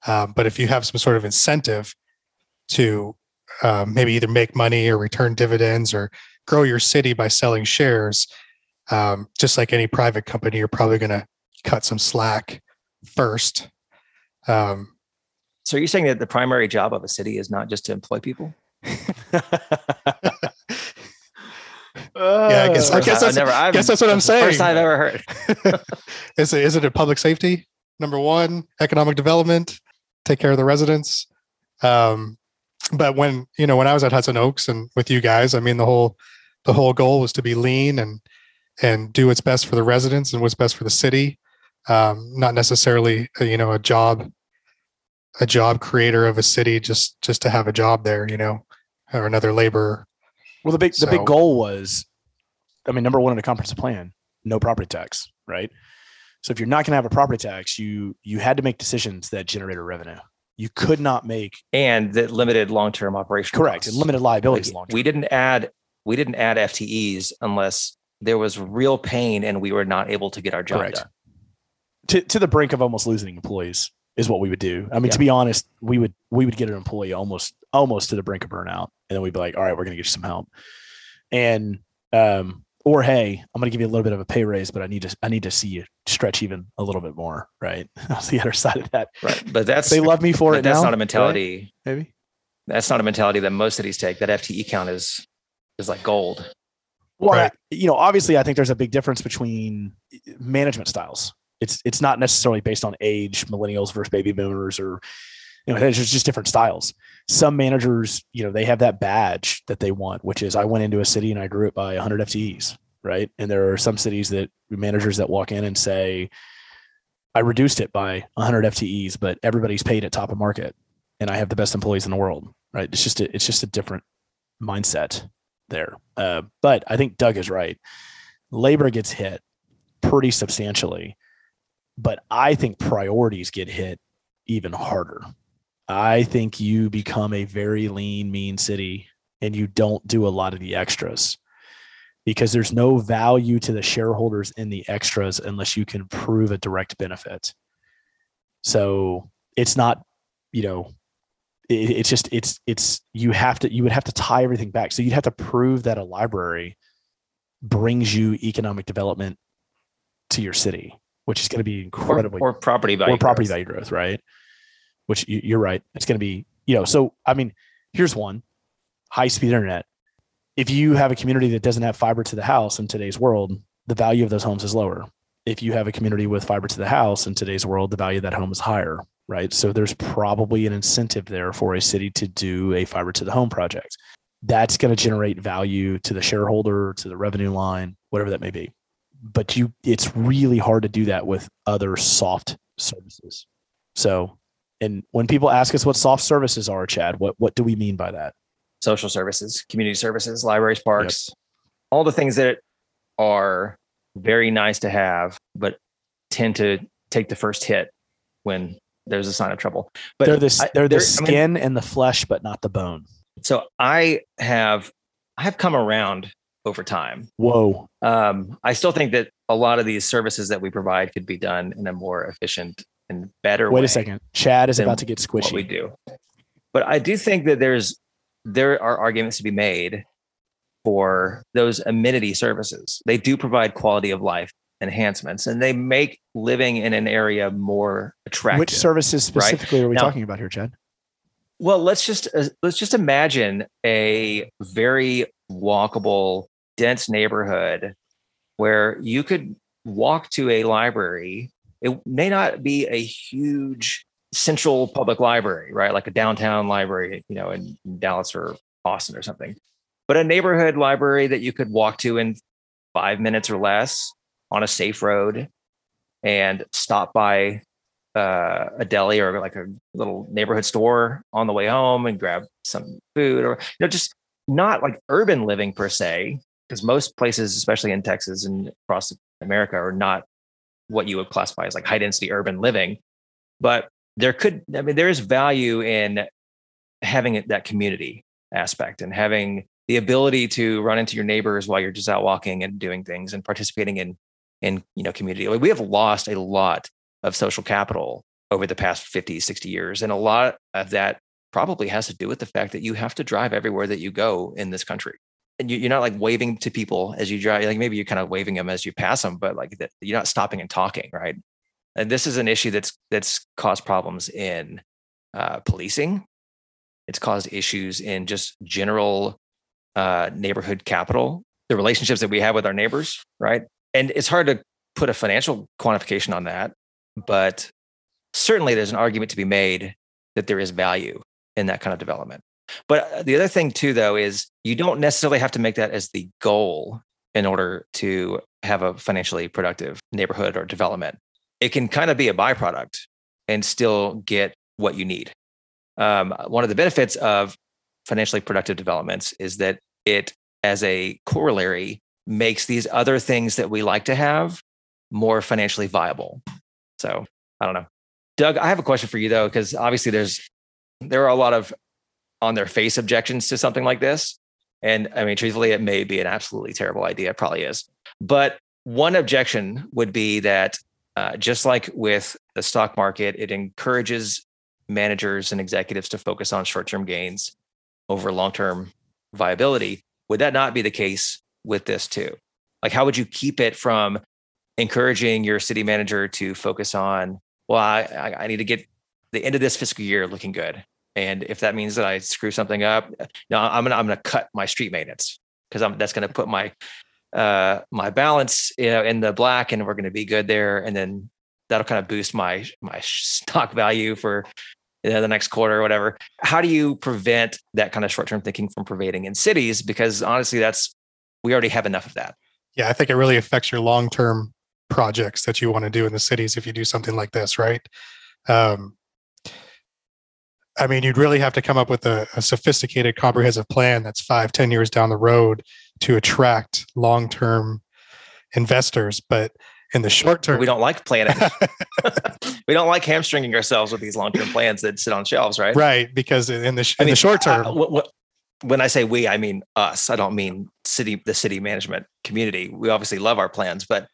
Um, but if you have some sort of incentive to uh, maybe either make money or return dividends or grow your city by selling shares, um, just like any private company, you're probably going to cut some slack first. Um,
So, are you saying that the primary job of a city is not just to employ people?
Yeah, I guess- I guess that's-
never, I've,
guess that's what I'm
the First time I've ever heard.
is it is it a public safety number one economic development take care of the residents um but when you know when I was at Hudson Oaks and with you guys, I mean the whole the whole goal was to be lean and and do what's best for the residents and what's best for the city, um, not necessarily uh, you know a job a job creator of a city just just to have a job there, you know, or another laborer.
Well, the big the big goal was, I mean, number one in the comprehensive plan, no property tax, right? So if you're not going to have a property tax, you you had to make decisions that generated revenue. You could not make
and that limited long-term operational
correct
costs.
and limited liabilities
Like,
long
we didn't add we didn't add FTEs unless there was real pain and we were not able to get our job
Correct.
done.
to to the brink of almost losing employees is what we would do. I mean,
Yeah.
to be honest, we would we would get an employee almost almost to the brink of burnout, and then we'd be like, all right, we're going to get you some help, and um, or hey, I'm going to give you a little bit of a pay raise, but I need to I need to see you stretch even a little bit more, right? That's the other side of that.
Right. But that's
They love me for it.
that's
now,
not a
right?
mentality.
maybe.
That's not a mentality that most cities take. That FTE count is is like gold.
Well,
Right.
I- you know, obviously, I think there's a big difference between management styles. It's it's not necessarily based on age, millennials versus baby boomers, or you know, there's just different styles. Some managers, you know, they have that badge that they want, which is I went into a city and I grew it by 100 FTEs, right? And there are some cities that managers that walk in and say, I reduced it by 100 FTEs, but everybody's paid at top of market, and I have the best employees in the world, right? It's just a, it's just a different mindset there. Uh, but I think Doug is right. Labor gets hit pretty substantially, but I think priorities get hit even harder. I think you become a very lean, mean city and you don't do a lot of the extras because there's no value to the shareholders in the extras unless you can prove a direct benefit. So it's not, you know, it, it's just it's it's you have to you would have to tie everything back. So you'd have to prove that a library brings you economic development to your city, which is going to be incredibly
or property value.
or property
growth.
value growth, right? Which you, you're right. It's going to be, you know, so I mean, here's one high speed internet. If you have a community that doesn't have fiber to the house in today's world, the value of those homes is lower. If you have a community with fiber to the house in today's world, the value of that home is higher, right? So there's probably an incentive there for a city to do a fiber to the home project. That's going to generate value to the shareholder, to the revenue line, whatever that may be. But you, it's really hard to do that with other soft services. So, and when people ask us what soft services are, Chad, what what do we mean by that?
social services, community services, libraries, parks, all the things that are very nice to have, but tend to take the first hit when there's a sign of trouble. But
they're the
I-
they're the
there- I mean,
skin and the flesh, but not the bone.
so I have I have come around over time.
Whoa,
Um, I still think that a lot of these services that we provide could be done in a more efficient and better
wait a second. Chad is about to get
what we do. But I do think that there's there are arguments to be made for those amenity services. They do provide quality of life enhancements and they make living in an area more attractive.
Which services
right?
specifically are we
Now-
talking about here, Chad?
Well, let's just uh, let's just imagine a very walkable, dense neighborhood where you could walk to a library. It may not be a huge central public library, right? Like a downtown library, you know, in Dallas or Austin or something, but a neighborhood library that you could walk to in five minutes or less on a safe road and stop by uh, a deli or like a little neighborhood store on the way home and grab some food or you know just not like urban living per se because most places especially in texas and across america are not what you would classify as like high density urban living. But there could i mean there is value in having that community aspect and having the ability to run into your neighbors while you're just out walking and doing things and participating in in you know community. We have lost a lot of social capital over the past 50 60 years and a lot of that probably has to do with the fact that you have to drive everywhere that you go in this country and you, you're not like waving to people as you drive like maybe you're kind of waving them as you pass them but like that you're not stopping and talking right? And this is an issue that's that's caused problems in uh, policing. It's caused issues in just general uh, neighborhood capital the relationships that we have with our neighbors right? And it's hard to put a financial quantification on that but certainly there's an argument to be made that there is value in that kind of development But uh, the other thing too, though, is you don't necessarily have to make that as the goal in order to have a financially productive neighborhood or development. It can kind of be a byproduct and still get what you need. Um, one of the benefits of financially productive developments is that it, as a corollary, makes these other things that we like to have more financially viable. So I don't know. Doug, I have a question for you though, because obviously there's there are a lot of on their face objections to something like this. And I mean, truthfully, it may be an absolutely terrible idea. It probably is. But one objection would be that uh, just like with the stock market, it encourages managers and executives to focus on short term gains over long term viability. Would that not be the case with this too? Like, how would you keep it from encouraging your city manager to focus on, well, I, I need to get the end of this fiscal year looking good. And if that means that I screw something up, no, I'm gonna I'm gonna cut my street maintenance because I'm that's gonna put my uh my balance you know, in the black and we're gonna be good there. And then that'll kind of boost my my stock value for you know, the next quarter or whatever. How do you prevent that kind of short term thinking from pervading in cities? Because honestly, that's we already have enough of that.
Yeah, I think it really affects your long term projects that you want to do in the cities if you do something like this, right? Um, I mean, you'd really have to come up with a, a, sophisticated, comprehensive plan that's five, ten years down the road to attract long term investors. But in the short term,
we don't like planning. we don't like hamstringing ourselves with these long term plans that sit on shelves, right?
Right, because in the in mean, the short term, uh,
when I say we, I mean us. I don't mean city, the city management community. We obviously love our plans, but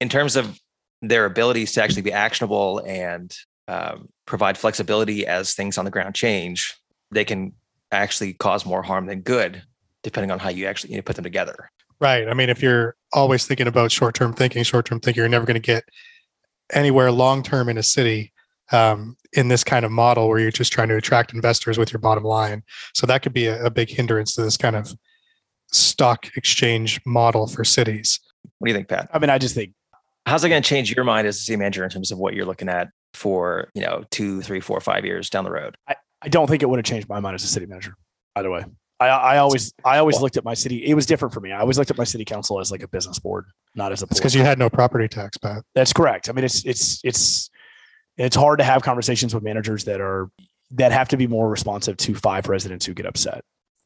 in terms of their abilities to actually be actionable and um, provide flexibility as things on the ground change, they can actually cause more harm than good, depending on how you actually you know, put them together.
Right. I mean, if you're always thinking about short term thinking, short term thinking, you're never going to get anywhere long term in a city um, in this kind of model where you're just trying to attract investors with your bottom line. So that could be a, a big hindrance to this kind of stock exchange model for cities.
What do you think, Pat?
I mean, I just think
how's it going to change your mind as a city manager in terms of what you're looking at for you know two, three, four, five years down the road?
I, I don't think it would have changed my mind as a city manager. Either way, I, I always I always well, looked at my city. It was different for me. I always looked at my city council as like a business board, not as a.
It's because you had no property tax, Pat.
That's correct. I mean, it's it's it's it's hard to have conversations with managers that are that have to be more responsive to five residents who get upset.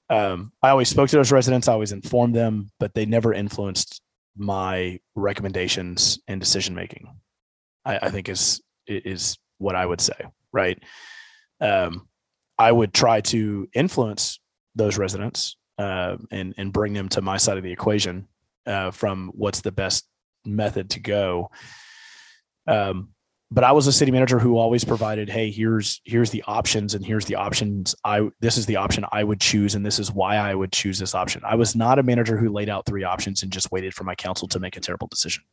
Um, I always spoke to those residents. I always informed them, but they never influenced my recommendations and decision making. I, I, think is is what I would say. Right. Um, I would try to influence those residents uh, and and bring them to my side of the equation uh, from what's the best method to go. Um, but I was a city manager who always provided, hey, here's here's the options and here's the options I this is the option I would choose and this is why I would choose this option. I was not a manager who laid out three options and just waited for my council to make a terrible decision.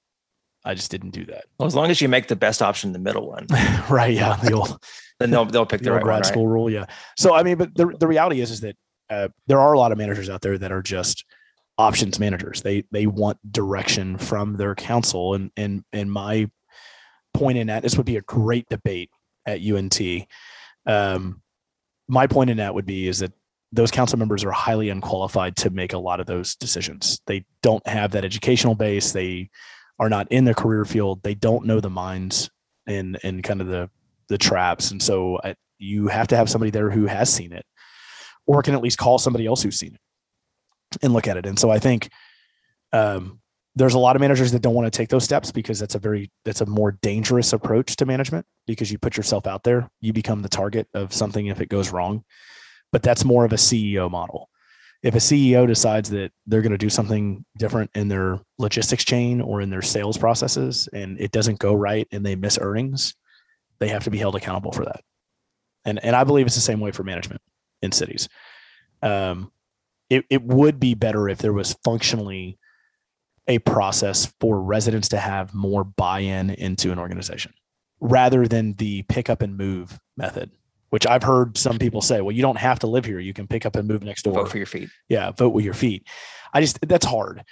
I just didn't do that.
Well, as long as you make the best option, the middle one,
right? Yeah, the old
then they'll they'll pick the, the right grad
one, school rule. Yeah. So I mean, but the the reality is is that uh, there are a lot of managers out there that are just options managers. They they want direction from their council, and and and my point in that this would be a great debate at UNT. Um, my point in that would be is that those council members are highly unqualified to make a lot of those decisions. They don't have that educational base. They are not in the career field. They don't know the minds and and kind of the the traps. And so I, you have to have somebody there who has seen it, or can at least call somebody else who's seen it and look at it. And so I think um, there's a lot of managers that don't want to take those steps because that's a very that's a more dangerous approach to management because you put yourself out there you become the target of something if it goes wrong but that's more of a ceo model if a ceo decides that they're going to do something different in their logistics chain or in their sales processes and it doesn't go right and they miss earnings they have to be held accountable for that. And and i believe it's the same way for management in cities. Um, it, it would be better if there was functionally a process for residents to have more buy-in into an organization rather than the pick up and move method which i've heard some people say well you don't have to live here. You can pick up and move next door.
vote for your feet.
Yeah vote with your feet. I just that's hard.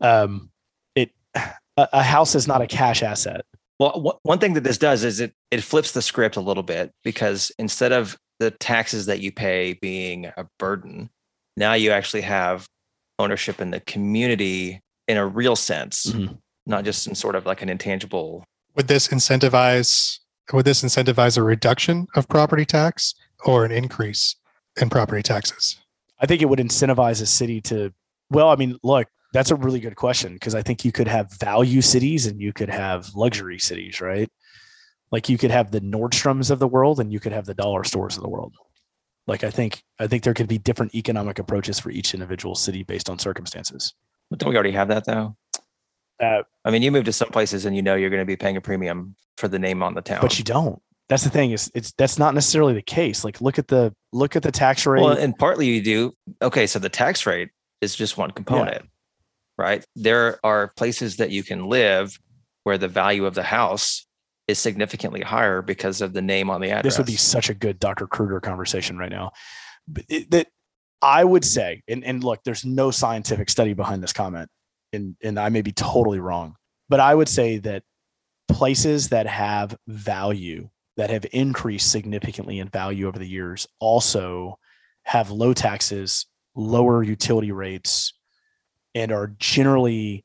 Um it a, a house is not a cash asset.
Well one thing that this does is it it flips the script a little bit because instead of the taxes that you pay being a burden, now you actually have ownership in the community in a real sense,
Mhm.
not just in sort of like an intangible.
Would this incentivize would this incentivize a reduction of property tax or an increase in property taxes?
I think it would incentivize a city to, well, I mean, look, that's a really good question because I think you could have value cities and you could have luxury cities, right? Like you could have the Nordstroms of the world and you could have the dollar stores of the world. Like I think I think there could be different economic approaches for each individual city based on circumstances.
But don't we already have that though?
Uh,
I mean, you move to some places and you know you're going to be paying a premium for the name on the town.
but you don't. That's the thing is it's that's not necessarily the case. Like look at the look at the tax rate.
Well, and partly you do. Okay, so the tax rate is just one component, right? There are places that you can live where the value of the house is significantly higher because of the name on the address.
this would be such a good Dr. Kruger conversation right now. But it, that I would say, and, and look, there's no scientific study behind this comment, and and I may be totally wrong, but I would say that places that have value that have increased significantly in value over the years also have low taxes, lower utility rates, and are generally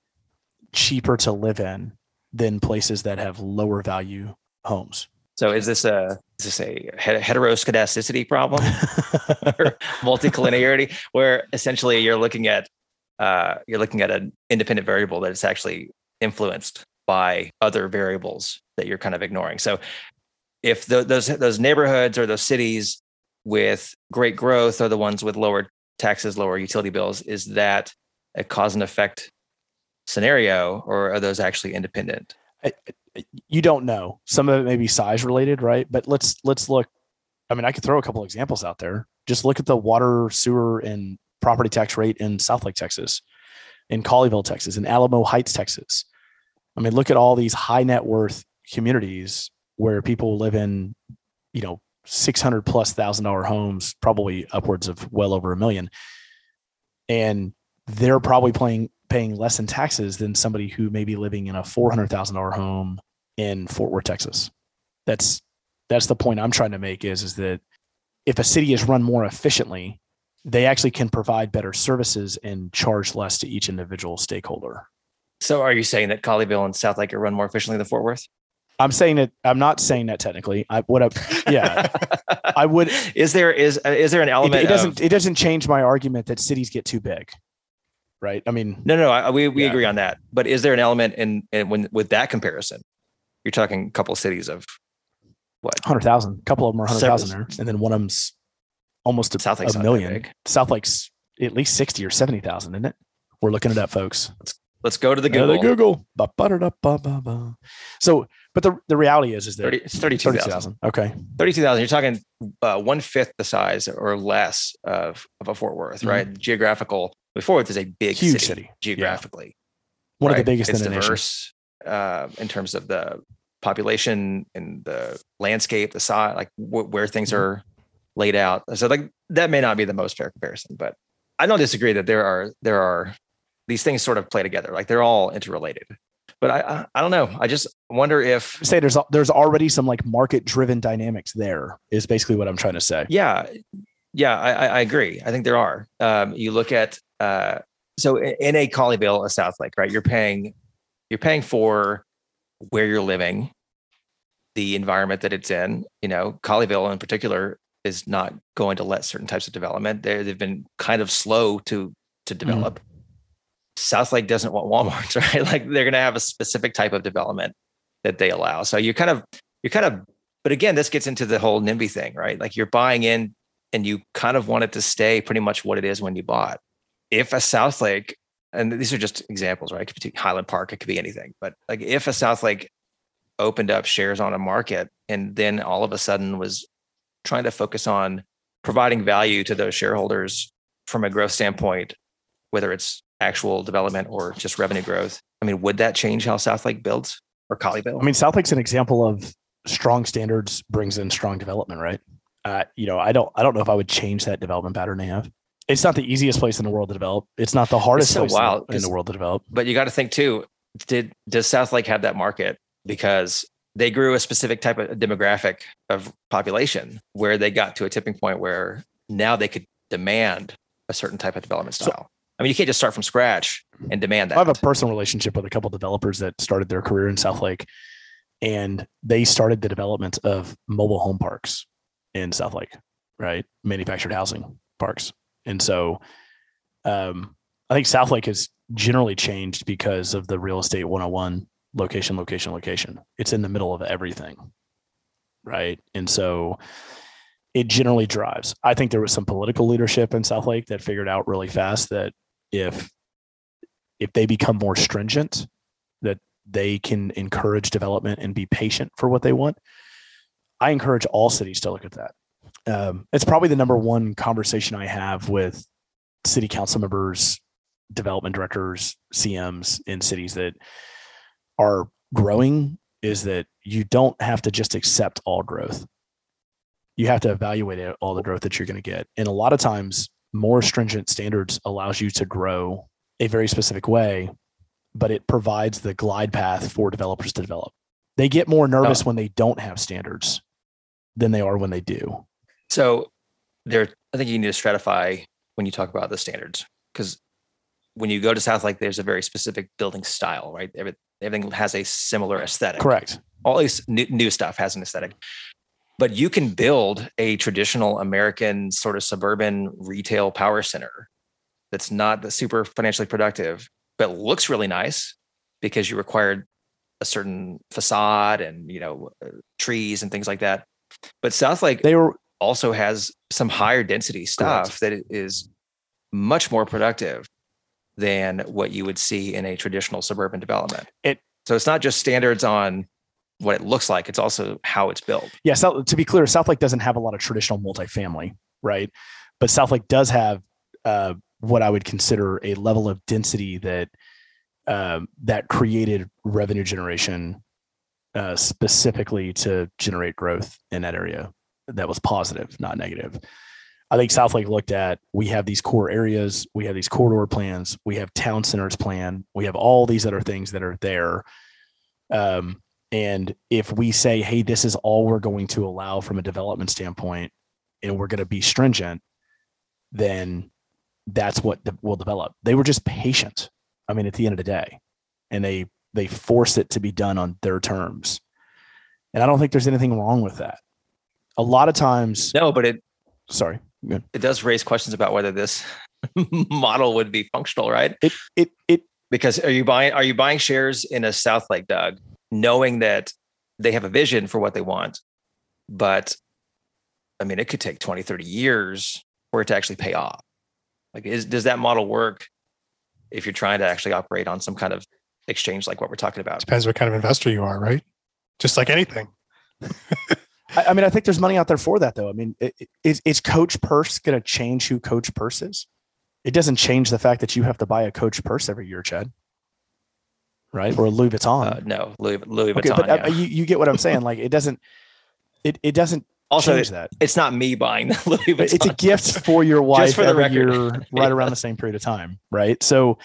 cheaper to live in than places that have lower value homes.
So is this a is this a het- heteroscedasticity problem or multicollinearity where essentially you're looking at uh, you're looking at an independent variable that is actually influenced by other variables that you're kind of ignoring. So if tho- those those neighborhoods or those cities with great growth are the ones with lower taxes, lower utility bills, is that a cause and effect scenario, or are those actually independent?
you don't know. Some of it may be size related, right? But let's let's look. I mean, I could throw a couple examples out there. Just look at the water, sewer, and property tax rate in Southlake, Texas, in Colleyville, Texas, in Alamo Heights, Texas. I mean, look at all these high net worth communities where people live in, you know, six hundred plus thousand dollar homes, probably upwards of well over a million, and they're probably paying paying less in taxes than somebody who may be living in a four hundred thousand dollar home in Fort Worth, Texas. That's that's the point I'm trying to make is is that if a city is run more efficiently, they actually can provide better services and charge less to each individual stakeholder.
So are you saying that Colleyville and Southlake are run more efficiently than Fort Worth?
I'm saying that I'm not saying that technically. I what I yeah, I would it,
is there is is there an element
it doesn't
of,
it doesn't change my argument that cities get too big. Right? I mean,
no no I, we we
Yeah.
agree on that but is there an element in, in when with that comparison you're talking a couple of cities of what
100,000. A couple of them are 100,000 and then one of them's almost a,
South
a million. Southlake's at least 60 or 70,000, isn't it? We're looking it up, folks.
let's go to the
Yeah,
Google,
the Google. Ba-ba-da-da-ba-ba-ba. So, but the, the reality is, is that
30, it's 32,000
32,000. Okay.
32,000 you're talking uh, one fifth the size or less of of a Fort Worth right geographical Fort Worth is a big
Mm-hmm. Huge
city,
city.
geographically
One of the biggest
it's
in the nation.
diverse uh, in terms of the population and the landscape, the size, like wh- where things
Mhm.
are laid out. So like that may not be the most fair comparison, but I don't disagree that there are there are these things sort of play together. Like they're all interrelated. But I I, I don't know. I just wonder if
Say there's there's already some like market driven dynamics there is basically what I'm trying to say.
yeah yeah I, I agree. I think there are. Um, you look at uh, so in a Colleyville, a Southlake, right? You're paying you're paying for where you're living, the environment that it's in. You know, Colleyville in particular is not going to let certain types of development. They they've been kind of slow to to mm. develop. Southlake doesn't want Walmart's, right? Like they're going to have a specific type of development that they allow. So you're kind of you're kind of but again, this gets into the whole NIMBY thing, right? Like you're buying in and you kind of want it to stay pretty much what it is when you bought. If a Southlake, and these are just examples, right? It could be Highland Park, it could be anything. But like if a Southlake opened up shares on a market and then all of a sudden was trying to focus on providing value to those shareholders from a growth standpoint, whether it's actual development or just revenue growth. I mean, would that change how Southlake builds or Collie builds?
I mean, Southlake's an example of strong standards brings in strong development, right? Uh, you know, I don't I don't know if I would change that development pattern they have. It's not the easiest place in the world to develop. It's not the hardest
so
place in the-
wild,
in the world to develop.
but you got to think too did does Southlake have that market because they grew a specific type of demographic of population where they got to a tipping point where now they could demand a certain type of development
So-
style. I mean, you can't just start from scratch and demand that.
I have a personal relationship with a couple developers that started their career in Southlake, and they started the development of mobile home parks in Southlake, right? Manufactured housing parks, and so um, I think Southlake has generally changed because of the real estate 101 location, location, location. It's in the middle of everything, right? And so it generally drives. I think there was some political leadership in Southlake that figured out really fast that if if they become more stringent, that they can encourage development and be patient for what they want. I encourage all cities to look at that. Um, it's probably the number one conversation I have with city council members, development directors, CMs in cities that are growing is that you don't have to just accept all growth. You have to evaluate it- all the growth that you're going to get. And a lot of times, more stringent standards allows you to grow a very specific way, but it provides the glide path for developers to develop. They get more oh. nervous when they don't have standards than they are when they do.
So there, I think you need to stratify when you talk about the standards because when you go to Southlake, there's a very specific building style, right? Every, everything has a similar aesthetic.
Correct.
All these new, new stuff has an aesthetic. But you can build a traditional American sort of suburban retail power center that's not super financially productive, but looks really nice because you required a certain facade and you know uh, trees and things like that. But Southlake
They were
also has some higher density stuff that is much more productive than what you would see in a traditional suburban development.
It-
so it's not just standards on what it looks like; it's also how it's built.
yeah, South, to be clear, Southlake doesn't have a lot of traditional multifamily, right? But Southlake does have uh, what I would consider a level of density that um, that created revenue generation uh, specifically to generate growth in that area. That was positive, not negative. I think Southlake looked at we have these core areas, we have these corridor plans, we have town centers plan, we have all these other things that are there. Um, and if we say, hey, this is all we're going to allow from a development standpoint, and we're going to be stringent, then that's what de- will develop. They were just patient. I mean, at the end of the day, and they they force it to be done on their terms. And I don't think there's anything wrong with that. A lot of times,
No, but it
sorry, good.
it does raise questions about whether this model would be functional, right?
it it it
Because are you buying are you buying shares in a Southlake, Doug, knowing that they have a vision for what they want, but I mean, it could take 20, 30 years for it to actually pay off. Like, is does that model work if you're trying to actually operate on some kind of exchange like what we're talking about?
Depends what kind of investor you are, right? Just like anything.
I, I mean, I think there's money out there for that, though. I mean, i- i- is is Coach Purse going to change who Coach Purse is? It doesn't change the fact that you have to buy a Coach Purse every year, Chad. Right, or Louis Vuitton.
Uh, no, Louis, Louis
okay,
Vuitton.
but uh,
yeah.
you, you get what I'm saying. Like, it doesn't. It it doesn't
also,
change that.
it's not me buying the Louis Vuitton.
It's a gift for your wife
for the
every
record.
year, right around the same period of time, right? So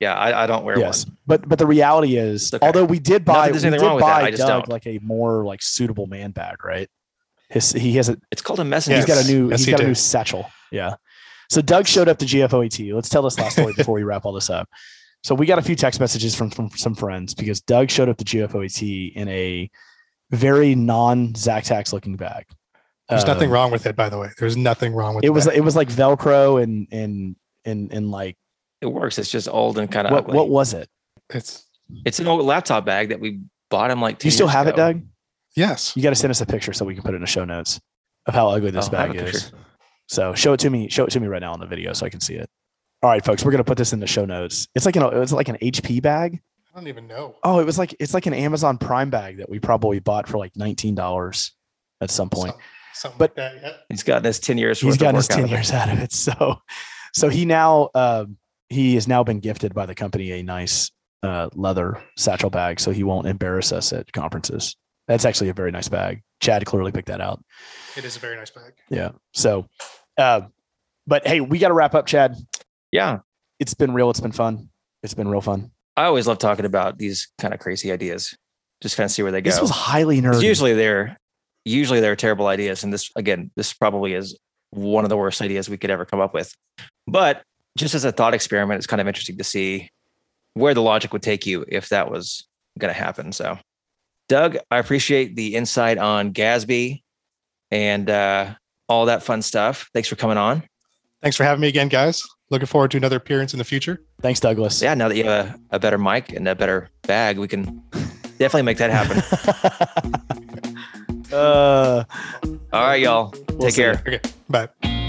Yeah, I, I don't wear
yes,
one.
but but the reality is,
It's okay.
although we did buy,
Not that
we did
anything wrong with that,
buy Doug
don't.
like a more like suitable man bag, right? His he has a
It's called a messenger.
he's got a new
Yes,
he's
he
got a new satchel. Yeah. So Doug showed up to GFOAT. Let's tell this last story before we wrap all this up. So we got a few text messages from from some friends because Doug showed up to GFOAT in a very non Zactax looking bag.
There's nothing
Um,
wrong with it, by the way. There's nothing wrong with
It was
that.
it was like Velcro and and and and like
It works. It's just old and kind of
what
ugly.
what was it?
It's
It's an old laptop bag that we bought him like.
Do you still
years
have it. Doug?
yes.
You got to send us a picture so we can put it in the show notes of how ugly this
Oh,
bag is.
picture.
So show it to me. Show it to me right now on the video so I can see it. All right, folks, we're gonna put this in the show notes. It's like an it's like an HP bag.
I don't even know.
Oh, it was like it's like an Amazon Prime bag that we probably bought for like nineteen dollars at some point.
Some- something
But-
like that. Yeah.
He's gotten his ten years.
He's gotten his
work out
ten
of it.
years out of it. So, so he now um, he has now been gifted by the company a nice uh, leather satchel bag, so he won't embarrass us at conferences. That's actually a very nice bag. Chad clearly picked that out.
It is a very nice bag.
Yeah. So, uh, but hey, we got to wrap up, Chad.
Yeah,
It's been real. It's been fun. It's been real fun.
I always love talking about these kind of crazy ideas. just kind of see where they go.
This was highly nerdy.
usually they're usually they're terrible ideas, and this again, this probably is one of the worst ideas we could ever come up with. But just as a thought experiment, it's kind of interesting to see where the logic would take you if that was going to happen. So, Doug, I appreciate the insight on GASB and uh, all that fun stuff. Thanks for coming on.
Thanks for having me again, guys. Looking forward to another appearance in the future.
Thanks, Douglas.
Yeah, now that you have a, a better mic and a better bag, we can definitely make that happen.
uh,
all right, y'all.
We'll
Take
see ya.
care.
Okay, bye.